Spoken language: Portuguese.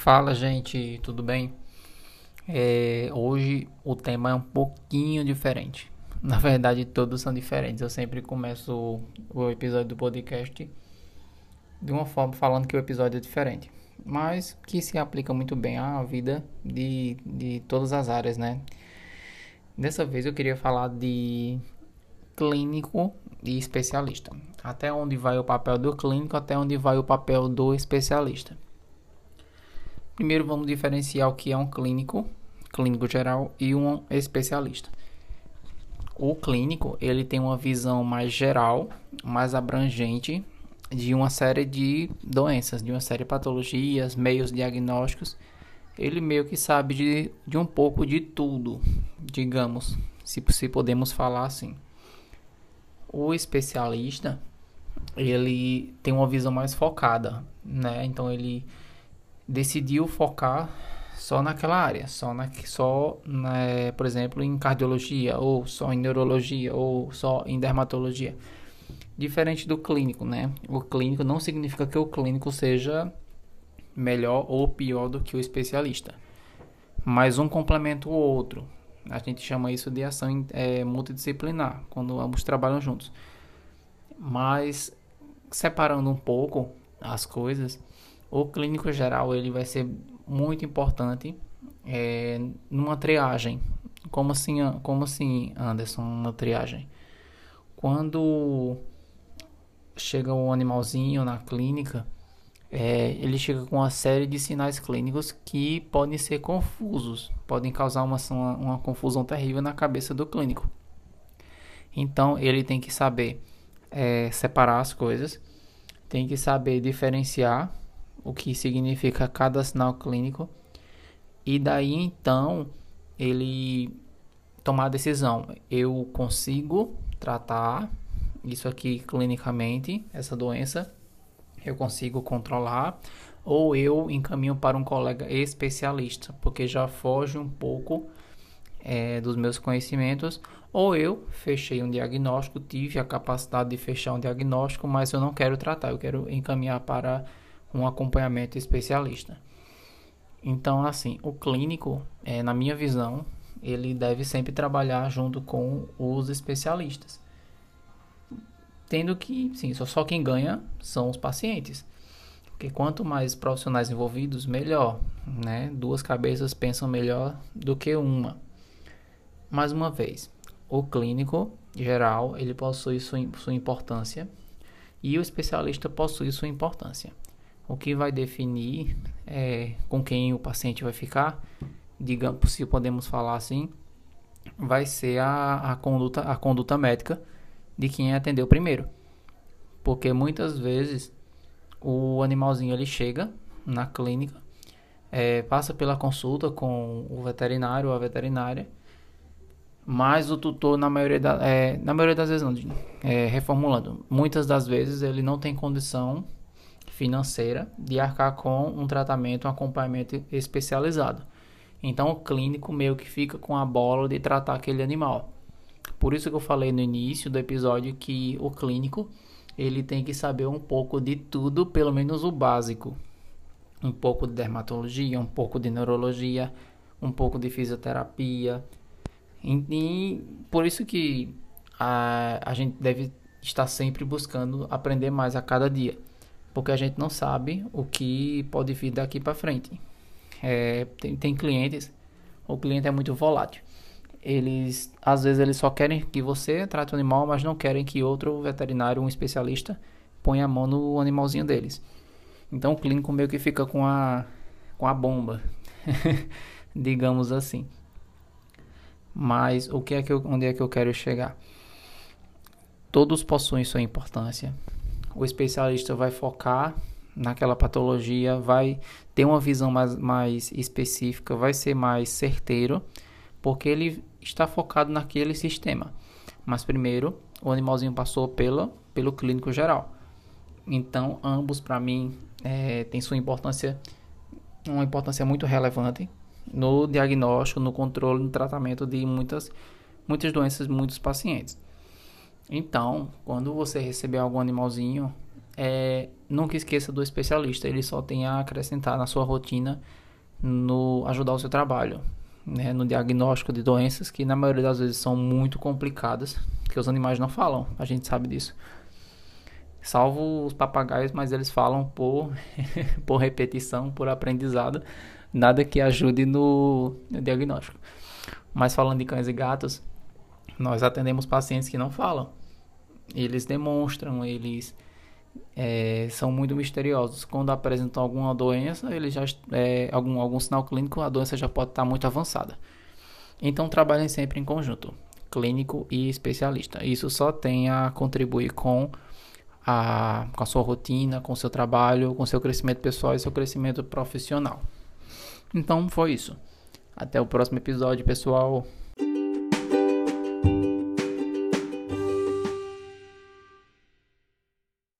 Fala, gente, tudo bem? É, hoje o tema é um pouquinho diferente. Na verdade, todos são diferentes. Eu sempre começo o episódio do podcast de uma forma falando que o episódio é diferente, mas que se aplica muito bem à vida de, de todas as áreas, né? Dessa vez eu queria falar de clínico e especialista. Até onde vai o papel do clínico, até onde vai o papel do especialista. Primeiro vamos diferenciar o que é um clínico, clínico geral e um especialista. O clínico, ele tem uma visão mais geral, mais abrangente de uma série de doenças, de uma série de patologias, meios diagnósticos. Ele meio que sabe de, de um pouco de tudo, digamos, se, se podemos falar assim. O especialista, ele tem uma visão mais focada, né? Então ele decidiu focar só naquela área, só, na, só né, por exemplo, em cardiologia, ou só em neurologia, ou só em dermatologia. Diferente do clínico, né? O clínico não significa que o clínico seja melhor ou pior do que o especialista, mas um complementa o outro. A gente chama isso de ação é, multidisciplinar, quando ambos trabalham juntos. Mas separando um pouco as coisas, o clínico geral ele vai ser muito importante é, numa triagem. Como assim, como assim, Anderson, uma triagem? Quando chega um animalzinho na clínica, é, ele chega com uma série de sinais clínicos que podem ser confusos, podem causar uma, uma, uma confusão terrível na cabeça do clínico. Então ele tem que saber é, separar as coisas, tem que saber diferenciar o que significa cada sinal clínico, e daí então ele tomar a decisão: eu consigo tratar isso aqui clinicamente, essa doença, eu consigo controlar, ou eu encaminho para um colega especialista, porque já foge um pouco é, dos meus conhecimentos, ou eu fechei um diagnóstico, tive a capacidade de fechar um diagnóstico, mas eu não quero tratar, eu quero encaminhar para um acompanhamento especialista. Então, assim, o clínico, é, na minha visão, ele deve sempre trabalhar junto com os especialistas. Tendo que, sim, só quem ganha são os pacientes. Porque quanto mais profissionais envolvidos, melhor. Né? Duas cabeças pensam melhor do que uma. Mais uma vez, o clínico geral ele possui sua, sua importância e o especialista possui sua importância. O que vai definir é, com quem o paciente vai ficar, digamos, se podemos falar assim, vai ser a, a, conduta, a conduta médica de quem atendeu primeiro. Porque muitas vezes o animalzinho ele chega na clínica, é, passa pela consulta com o veterinário ou a veterinária, mas o tutor, na maioria, da, é, na maioria das vezes, não, é, reformulando, muitas das vezes ele não tem condição financeira de arcar com um tratamento, um acompanhamento especializado. Então o clínico meio que fica com a bola de tratar aquele animal. Por isso que eu falei no início do episódio que o clínico ele tem que saber um pouco de tudo, pelo menos o básico. Um pouco de dermatologia, um pouco de neurologia, um pouco de fisioterapia. E, e por isso que a, a gente deve estar sempre buscando aprender mais a cada dia porque a gente não sabe o que pode vir daqui para frente. É, tem, tem clientes, o cliente é muito volátil. Eles, às vezes, eles só querem que você trate o animal, mas não querem que outro veterinário, um especialista, ponha a mão no animalzinho deles. Então, o clínico meio que fica com a, com a bomba, digamos assim. Mas o que é que eu, onde é que eu quero chegar? Todos possuem sua importância o especialista vai focar naquela patologia, vai ter uma visão mais, mais específica, vai ser mais certeiro, porque ele está focado naquele sistema. Mas primeiro, o animalzinho passou pelo, pelo clínico geral. Então, ambos, para mim, é, têm sua importância, uma importância muito relevante no diagnóstico, no controle, no tratamento de muitas, muitas doenças, muitos pacientes. Então, quando você receber algum animalzinho, é, nunca esqueça do especialista. Ele só tem a acrescentar na sua rotina, no ajudar o seu trabalho, né? no diagnóstico de doenças que na maioria das vezes são muito complicadas, que os animais não falam. A gente sabe disso. Salvo os papagaios, mas eles falam por, por repetição, por aprendizado, nada que ajude no, no diagnóstico. Mas falando de cães e gatos, nós atendemos pacientes que não falam. Eles demonstram, eles é, são muito misteriosos. Quando apresentam alguma doença, eles já é, algum algum sinal clínico, a doença já pode estar muito avançada. Então trabalhem sempre em conjunto, clínico e especialista. Isso só tem a contribuir com a, com a sua rotina, com o seu trabalho, com o seu crescimento pessoal e seu crescimento profissional. Então foi isso. Até o próximo episódio, pessoal.